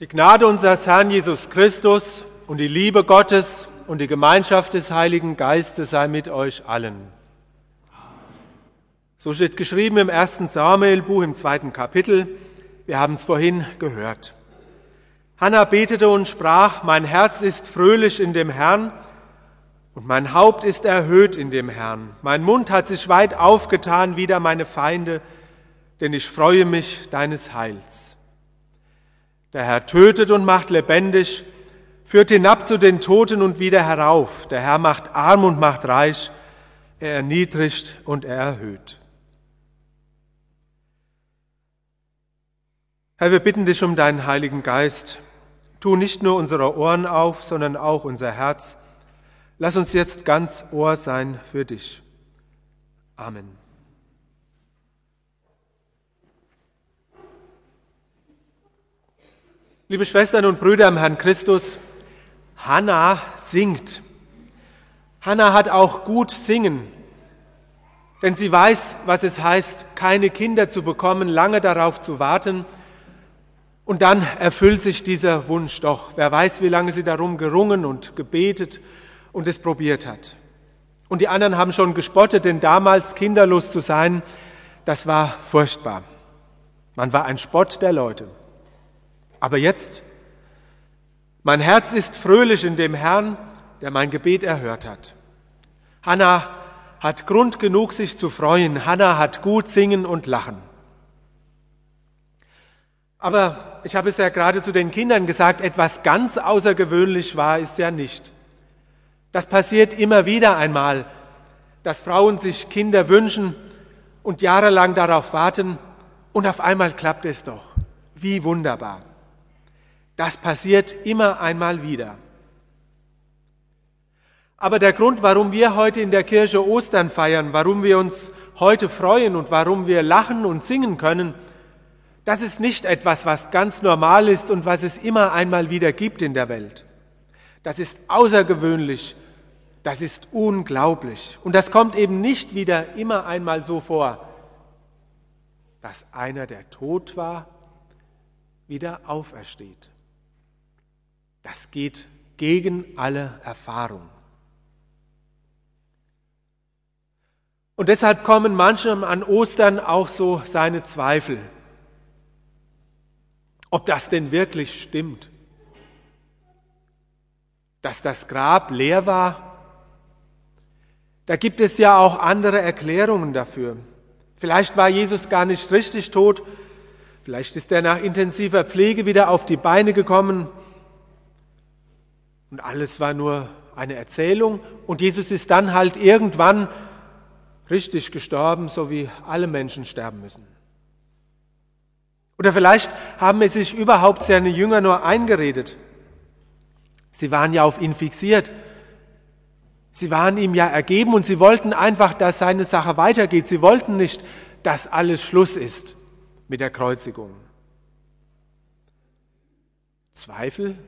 Die Gnade unseres Herrn Jesus Christus und die Liebe Gottes und die Gemeinschaft des Heiligen Geistes sei mit euch allen. So steht geschrieben im ersten Samuelbuch im zweiten Kapitel. Wir haben es vorhin gehört. Hannah betete und sprach, mein Herz ist fröhlich in dem Herrn und mein Haupt ist erhöht in dem Herrn. Mein Mund hat sich weit aufgetan wider meine Feinde, denn ich freue mich deines Heils. Der Herr tötet und macht lebendig, führt hinab zu den Toten und wieder herauf. Der Herr macht arm und macht reich, er erniedrigt und er erhöht. Herr, wir bitten dich um deinen Heiligen Geist. Tu nicht nur unsere Ohren auf, sondern auch unser Herz. Lass uns jetzt ganz Ohr sein für dich. Amen. Liebe Schwestern und Brüder im Herrn Christus, Hannah singt. Hannah hat auch gut singen, denn sie weiß, was es heißt, keine Kinder zu bekommen, lange darauf zu warten. Und dann erfüllt sich dieser Wunsch doch. Wer weiß, wie lange sie darum gerungen und gebetet und es probiert hat. Und die anderen haben schon gespottet, denn damals kinderlos zu sein, das war furchtbar. Man war ein Spott der Leute. Aber jetzt, mein Herz ist fröhlich in dem Herrn, der mein Gebet erhört hat. Hannah hat Grund genug, sich zu freuen. Hannah hat gut singen und lachen. Aber ich habe es ja gerade zu den Kindern gesagt, etwas ganz außergewöhnlich war es ja nicht. Das passiert immer wieder einmal, dass Frauen sich Kinder wünschen und jahrelang darauf warten und auf einmal klappt es doch. Wie wunderbar. Das passiert immer einmal wieder. Aber der Grund, warum wir heute in der Kirche Ostern feiern, warum wir uns heute freuen und warum wir lachen und singen können, das ist nicht etwas, was ganz normal ist und was es immer einmal wieder gibt in der Welt. Das ist außergewöhnlich, das ist unglaublich. Und das kommt eben nicht wieder immer einmal so vor, dass einer, der tot war, wieder aufersteht. Das geht gegen alle Erfahrung. Und deshalb kommen manchem an Ostern auch so seine Zweifel, ob das denn wirklich stimmt, dass das Grab leer war. Da gibt es ja auch andere Erklärungen dafür. Vielleicht war Jesus gar nicht richtig tot, vielleicht ist er nach intensiver Pflege wieder auf die Beine gekommen, und alles war nur eine Erzählung. Und Jesus ist dann halt irgendwann richtig gestorben, so wie alle Menschen sterben müssen. Oder vielleicht haben es sich überhaupt seine Jünger nur eingeredet. Sie waren ja auf ihn fixiert. Sie waren ihm ja ergeben und sie wollten einfach, dass seine Sache weitergeht. Sie wollten nicht, dass alles Schluss ist mit der Kreuzigung. Zweifel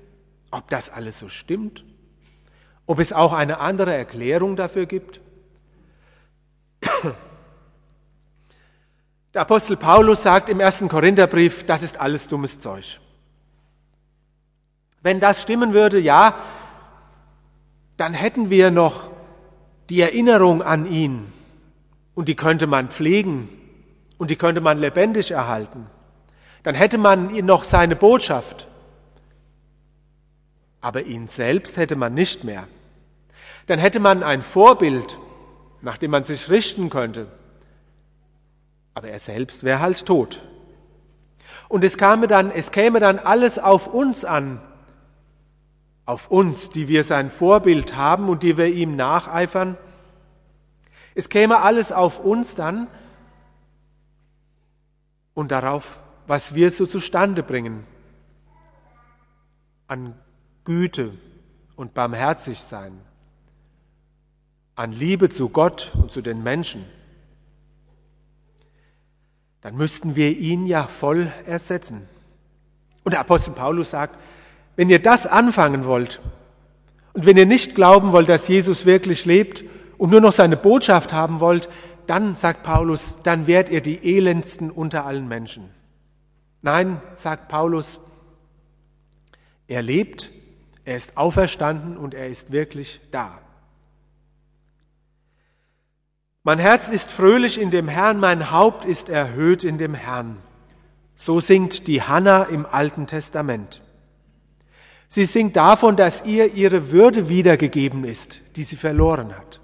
ob das alles so stimmt, ob es auch eine andere Erklärung dafür gibt. Der Apostel Paulus sagt im ersten Korintherbrief, das ist alles dummes Zeug. Wenn das stimmen würde, ja, dann hätten wir noch die Erinnerung an ihn und die könnte man pflegen und die könnte man lebendig erhalten. Dann hätte man noch seine Botschaft aber ihn selbst hätte man nicht mehr. Dann hätte man ein Vorbild, nach dem man sich richten könnte, aber er selbst wäre halt tot. Und es käme dann, es käme dann alles auf uns an, auf uns, die wir sein Vorbild haben und die wir ihm nacheifern. Es käme alles auf uns dann und darauf, was wir so zustande bringen an Güte und barmherzig sein, an Liebe zu Gott und zu den Menschen, dann müssten wir ihn ja voll ersetzen. Und der Apostel Paulus sagt, wenn ihr das anfangen wollt und wenn ihr nicht glauben wollt, dass Jesus wirklich lebt und nur noch seine Botschaft haben wollt, dann, sagt Paulus, dann werdet ihr die elendsten unter allen Menschen. Nein, sagt Paulus, Er lebt, er ist auferstanden und er ist wirklich da. Mein Herz ist fröhlich in dem Herrn, mein Haupt ist erhöht in dem Herrn. So singt die Hanna im Alten Testament. Sie singt davon, dass ihr ihre Würde wiedergegeben ist, die sie verloren hat.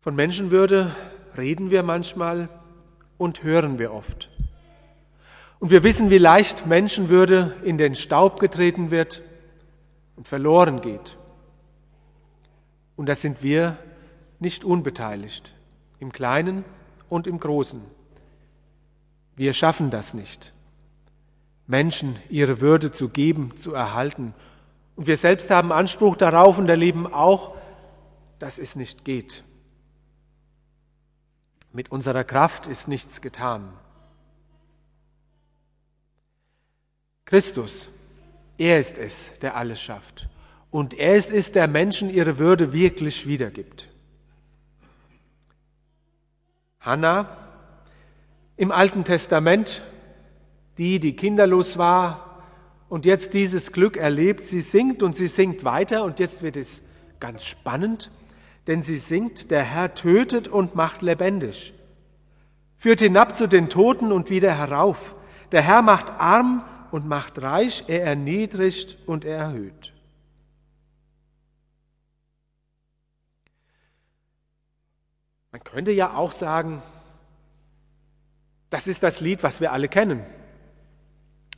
Von Menschenwürde reden wir manchmal und hören wir oft. Und wir wissen, wie leicht Menschenwürde in den Staub getreten wird und verloren geht. Und da sind wir nicht unbeteiligt, im Kleinen und im Großen. Wir schaffen das nicht, Menschen ihre Würde zu geben, zu erhalten. Und wir selbst haben Anspruch darauf und erleben auch, dass es nicht geht. Mit unserer Kraft ist nichts getan. Christus, er ist es, der alles schafft. Und er ist es, der Menschen ihre Würde wirklich wiedergibt. Hannah im Alten Testament, die, die kinderlos war und jetzt dieses Glück erlebt, sie singt und sie singt weiter und jetzt wird es ganz spannend, denn sie singt, der Herr tötet und macht lebendig, führt hinab zu den Toten und wieder herauf. Der Herr macht arm und macht reich, er erniedrigt und er erhöht. Man könnte ja auch sagen, das ist das Lied, was wir alle kennen,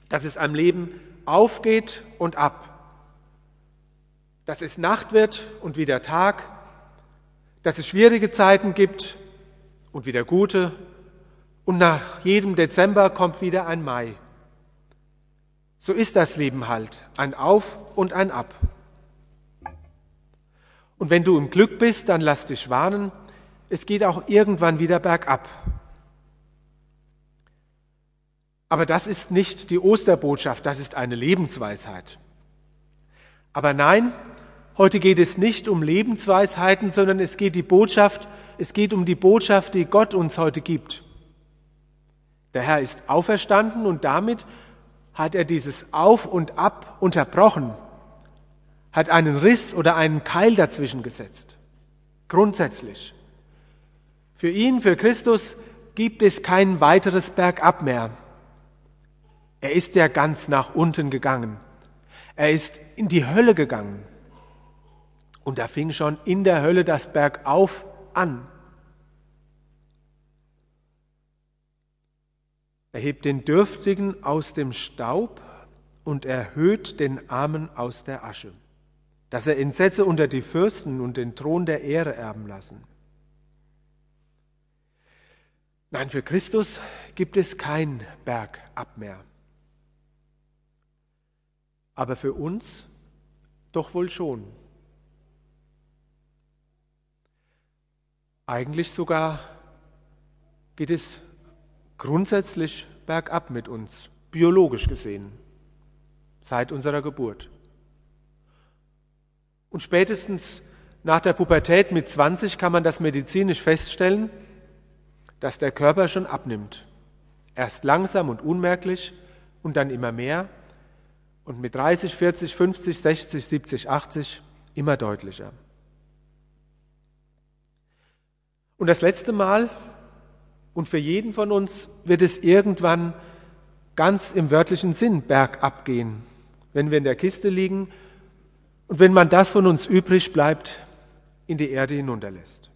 dass es am Leben aufgeht und ab, dass es Nacht wird und wieder Tag, dass es schwierige Zeiten gibt und wieder gute und nach jedem Dezember kommt wieder ein Mai. So ist das Leben halt, ein Auf und ein Ab. Und wenn du im Glück bist, dann lass dich warnen, es geht auch irgendwann wieder bergab. Aber das ist nicht die Osterbotschaft, das ist eine Lebensweisheit. Aber nein, heute geht es nicht um Lebensweisheiten, sondern es geht die Botschaft, es geht um die Botschaft, die Gott uns heute gibt. Der Herr ist auferstanden und damit hat er dieses Auf und Ab unterbrochen, hat einen Riss oder einen Keil dazwischen gesetzt. Grundsätzlich. Für ihn, für Christus, gibt es kein weiteres Bergab mehr. Er ist ja ganz nach unten gegangen. Er ist in die Hölle gegangen. Und da fing schon in der Hölle das Bergauf an. Er hebt den Dürftigen aus dem Staub und erhöht den Armen aus der Asche, dass er ihn setze unter die Fürsten und den Thron der Ehre erben lassen. Nein, für Christus gibt es kein Bergab mehr. Aber für uns doch wohl schon. Eigentlich sogar geht es grundsätzlich bergab mit uns, biologisch gesehen, seit unserer Geburt. Und spätestens nach der Pubertät mit 20 kann man das medizinisch feststellen, dass der Körper schon abnimmt. Erst langsam und unmerklich und dann immer mehr und mit 30, 40, 50, 60, 70, 80 immer deutlicher. Und das letzte Mal und für jeden von uns wird es irgendwann ganz im wörtlichen Sinn bergab gehen, wenn wir in der Kiste liegen und wenn man das von uns übrig bleibt in die Erde hinunterlässt.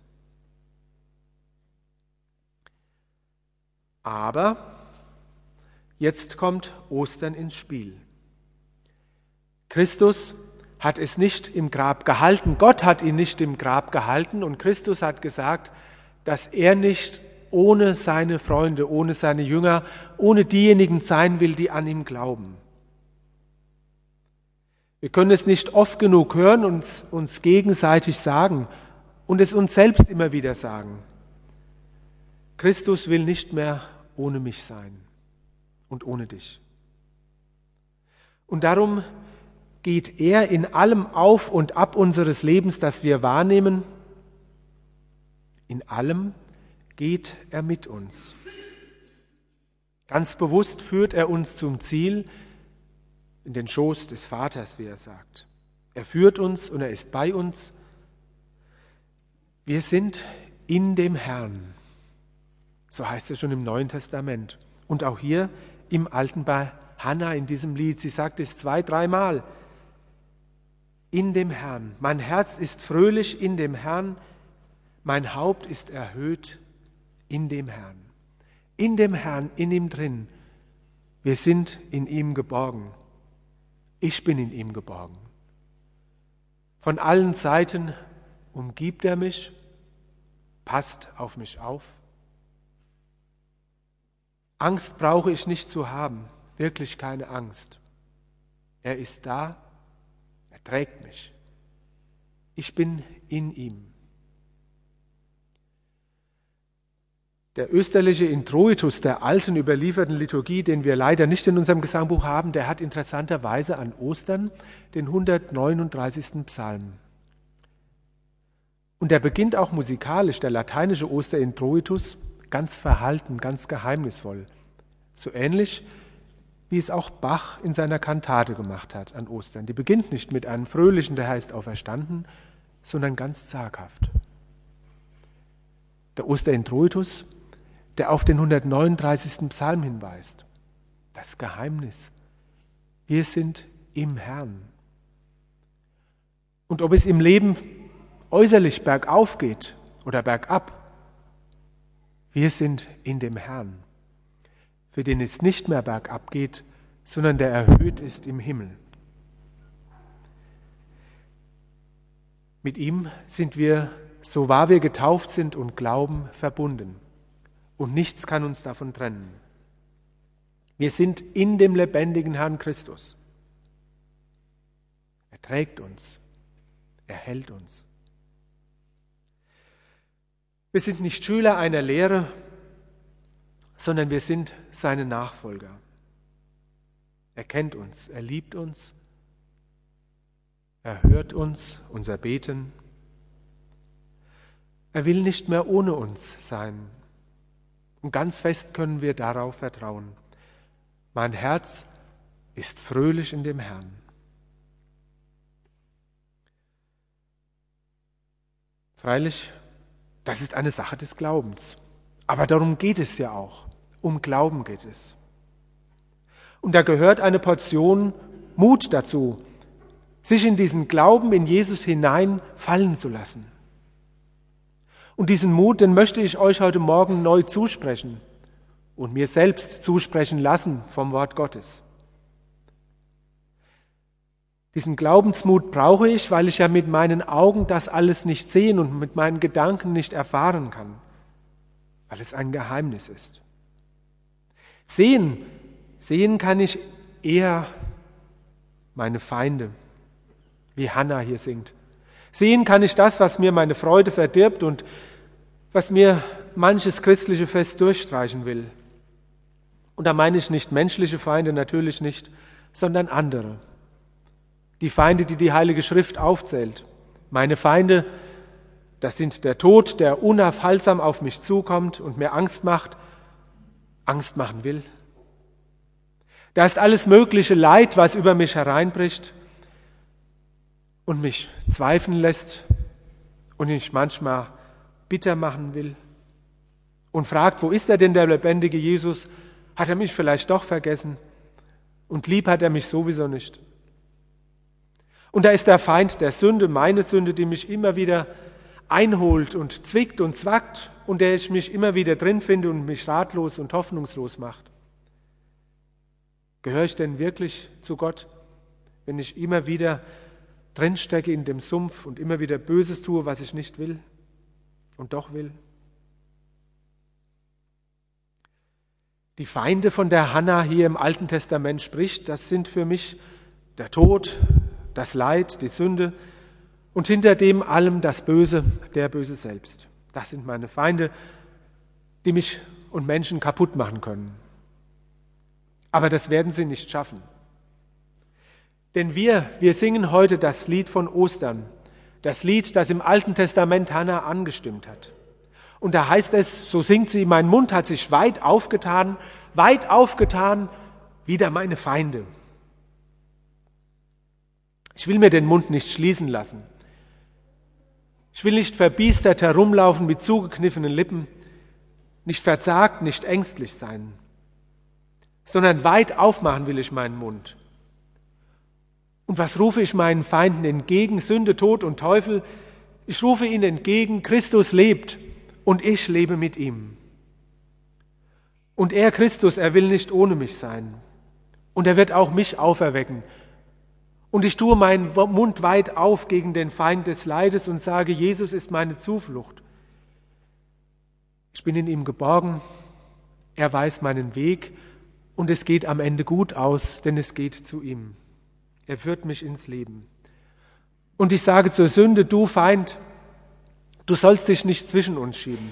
Aber jetzt kommt Ostern ins Spiel. Christus hat es nicht im Grab gehalten, Gott hat ihn nicht im Grab gehalten und Christus hat gesagt, dass er nicht ohne seine Freunde, ohne seine Jünger, ohne diejenigen sein will, die an ihm glauben. Wir können es nicht oft genug hören und uns gegenseitig sagen und es uns selbst immer wieder sagen. Christus will nicht mehr ohne mich sein und ohne dich. Und darum geht er in allem auf und ab unseres Lebens, das wir wahrnehmen, in allem geht er mit uns. Ganz bewusst führt er uns zum Ziel in den Schoß des Vaters, wie er sagt. Er führt uns und er ist bei uns. Wir sind in dem Herrn. So heißt es schon im Neuen Testament. Und auch hier im Alten bei Hannah in diesem Lied. Sie sagt es zwei, dreimal. In dem Herrn. Mein Herz ist fröhlich in dem Herrn. Mein Haupt ist erhöht in dem Herrn in dem Herrn, in ihm drin. Wir sind in ihm geborgen. Ich bin in ihm geborgen. Von allen Seiten umgibt er mich, passt auf mich auf. Angst brauche ich nicht zu haben, wirklich keine Angst. Er ist da, er trägt mich. Ich bin in ihm. Der österliche Introitus der alten überlieferten Liturgie, den wir leider nicht in unserem Gesangbuch haben, der hat interessanterweise an Ostern den 139. Psalm. Und der beginnt auch musikalisch, der lateinische Osterintroitus, ganz verhalten, ganz geheimnisvoll. So ähnlich, wie es auch Bach in seiner Kantate gemacht hat an Ostern. Die beginnt nicht mit einem fröhlichen, der heißt auferstanden, sondern ganz zaghaft. Der Osterintroitus der auf den 139. Psalm hinweist. Das Geheimnis. Wir sind im Herrn. Und ob es im Leben äußerlich bergauf geht oder bergab, wir sind in dem Herrn, für den es nicht mehr bergab geht, sondern der erhöht ist im Himmel. Mit ihm sind wir, so wahr wir getauft sind und glauben, verbunden und nichts kann uns davon trennen. Wir sind in dem lebendigen Herrn Christus. Er trägt uns, er hält uns. Wir sind nicht Schüler einer Lehre, sondern wir sind seine Nachfolger. Er kennt uns, er liebt uns, er hört uns, unser Beten. Er will nicht mehr ohne uns sein. Und ganz fest können wir darauf vertrauen. Mein Herz ist fröhlich in dem Herrn. Freilich, das ist eine Sache des Glaubens. Aber darum geht es ja auch. Um Glauben geht es. Und da gehört eine Portion Mut dazu, sich in diesen Glauben in Jesus hinein fallen zu lassen. Und diesen Mut, den möchte ich euch heute Morgen neu zusprechen und mir selbst zusprechen lassen vom Wort Gottes. Diesen Glaubensmut brauche ich, weil ich ja mit meinen Augen das alles nicht sehen und mit meinen Gedanken nicht erfahren kann, weil es ein Geheimnis ist. Sehen, sehen kann ich eher meine Feinde, wie Hannah hier singt. Sehen kann ich das, was mir meine Freude verdirbt und was mir manches christliche Fest durchstreichen will. Und da meine ich nicht menschliche Feinde, natürlich nicht, sondern andere. Die Feinde, die die Heilige Schrift aufzählt. Meine Feinde, das sind der Tod, der unaufhaltsam auf mich zukommt und mir Angst macht, Angst machen will. Da ist alles mögliche Leid, was über mich hereinbricht und mich zweifeln lässt und mich manchmal bitter machen will und fragt, wo ist er denn der lebendige Jesus? Hat er mich vielleicht doch vergessen? Und lieb hat er mich sowieso nicht. Und da ist der Feind der Sünde, meine Sünde, die mich immer wieder einholt und zwickt und zwackt und der ich mich immer wieder drin finde und mich ratlos und hoffnungslos macht. Gehöre ich denn wirklich zu Gott, wenn ich immer wieder drinstecke in dem Sumpf und immer wieder Böses tue, was ich nicht will und doch will? Die Feinde, von der Hannah hier im Alten Testament spricht, das sind für mich der Tod, das Leid, die Sünde und hinter dem allem das Böse, der Böse selbst. Das sind meine Feinde, die mich und Menschen kaputt machen können. Aber das werden sie nicht schaffen. Denn wir, wir singen heute das Lied von Ostern, das Lied, das im Alten Testament Hannah angestimmt hat. Und da heißt es, so singt sie, mein Mund hat sich weit aufgetan, weit aufgetan, wieder meine Feinde. Ich will mir den Mund nicht schließen lassen. Ich will nicht verbiestert herumlaufen mit zugekniffenen Lippen, nicht verzagt, nicht ängstlich sein, sondern weit aufmachen will ich meinen Mund. Und was rufe ich meinen Feinden entgegen? Sünde, Tod und Teufel. Ich rufe ihnen entgegen, Christus lebt und ich lebe mit ihm. Und er, Christus, er will nicht ohne mich sein. Und er wird auch mich auferwecken. Und ich tue meinen Mund weit auf gegen den Feind des Leides und sage, Jesus ist meine Zuflucht. Ich bin in ihm geborgen, er weiß meinen Weg und es geht am Ende gut aus, denn es geht zu ihm. Er führt mich ins Leben. Und ich sage zur Sünde, du Feind, du sollst dich nicht zwischen uns schieben.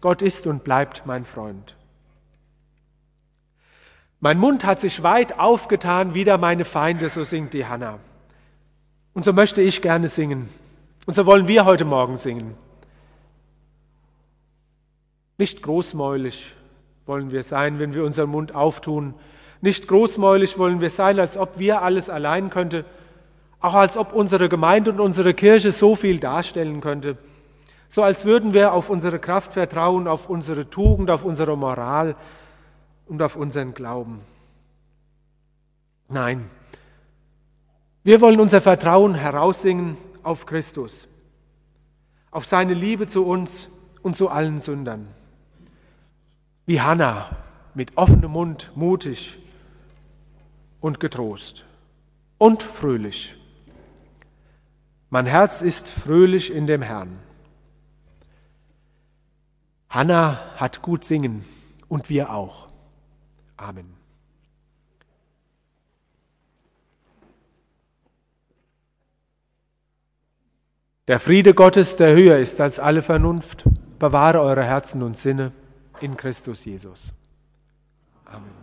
Gott ist und bleibt mein Freund. Mein Mund hat sich weit aufgetan, wieder meine Feinde, so singt die Hanna. Und so möchte ich gerne singen. Und so wollen wir heute Morgen singen. Nicht großmäulig wollen wir sein, wenn wir unseren Mund auftun, nicht großmäulig wollen wir sein, als ob wir alles allein könnte, auch als ob unsere Gemeinde und unsere Kirche so viel darstellen könnte. So als würden wir auf unsere Kraft vertrauen, auf unsere Tugend, auf unsere Moral und auf unseren Glauben. Nein, wir wollen unser Vertrauen heraussingen auf Christus, auf seine Liebe zu uns und zu allen Sündern. Wie Hannah mit offenem Mund mutig und getrost und fröhlich. Mein Herz ist fröhlich in dem Herrn. Hannah hat gut singen und wir auch. Amen. Der Friede Gottes, der höher ist als alle Vernunft, bewahre eure Herzen und Sinne in Christus Jesus. Amen.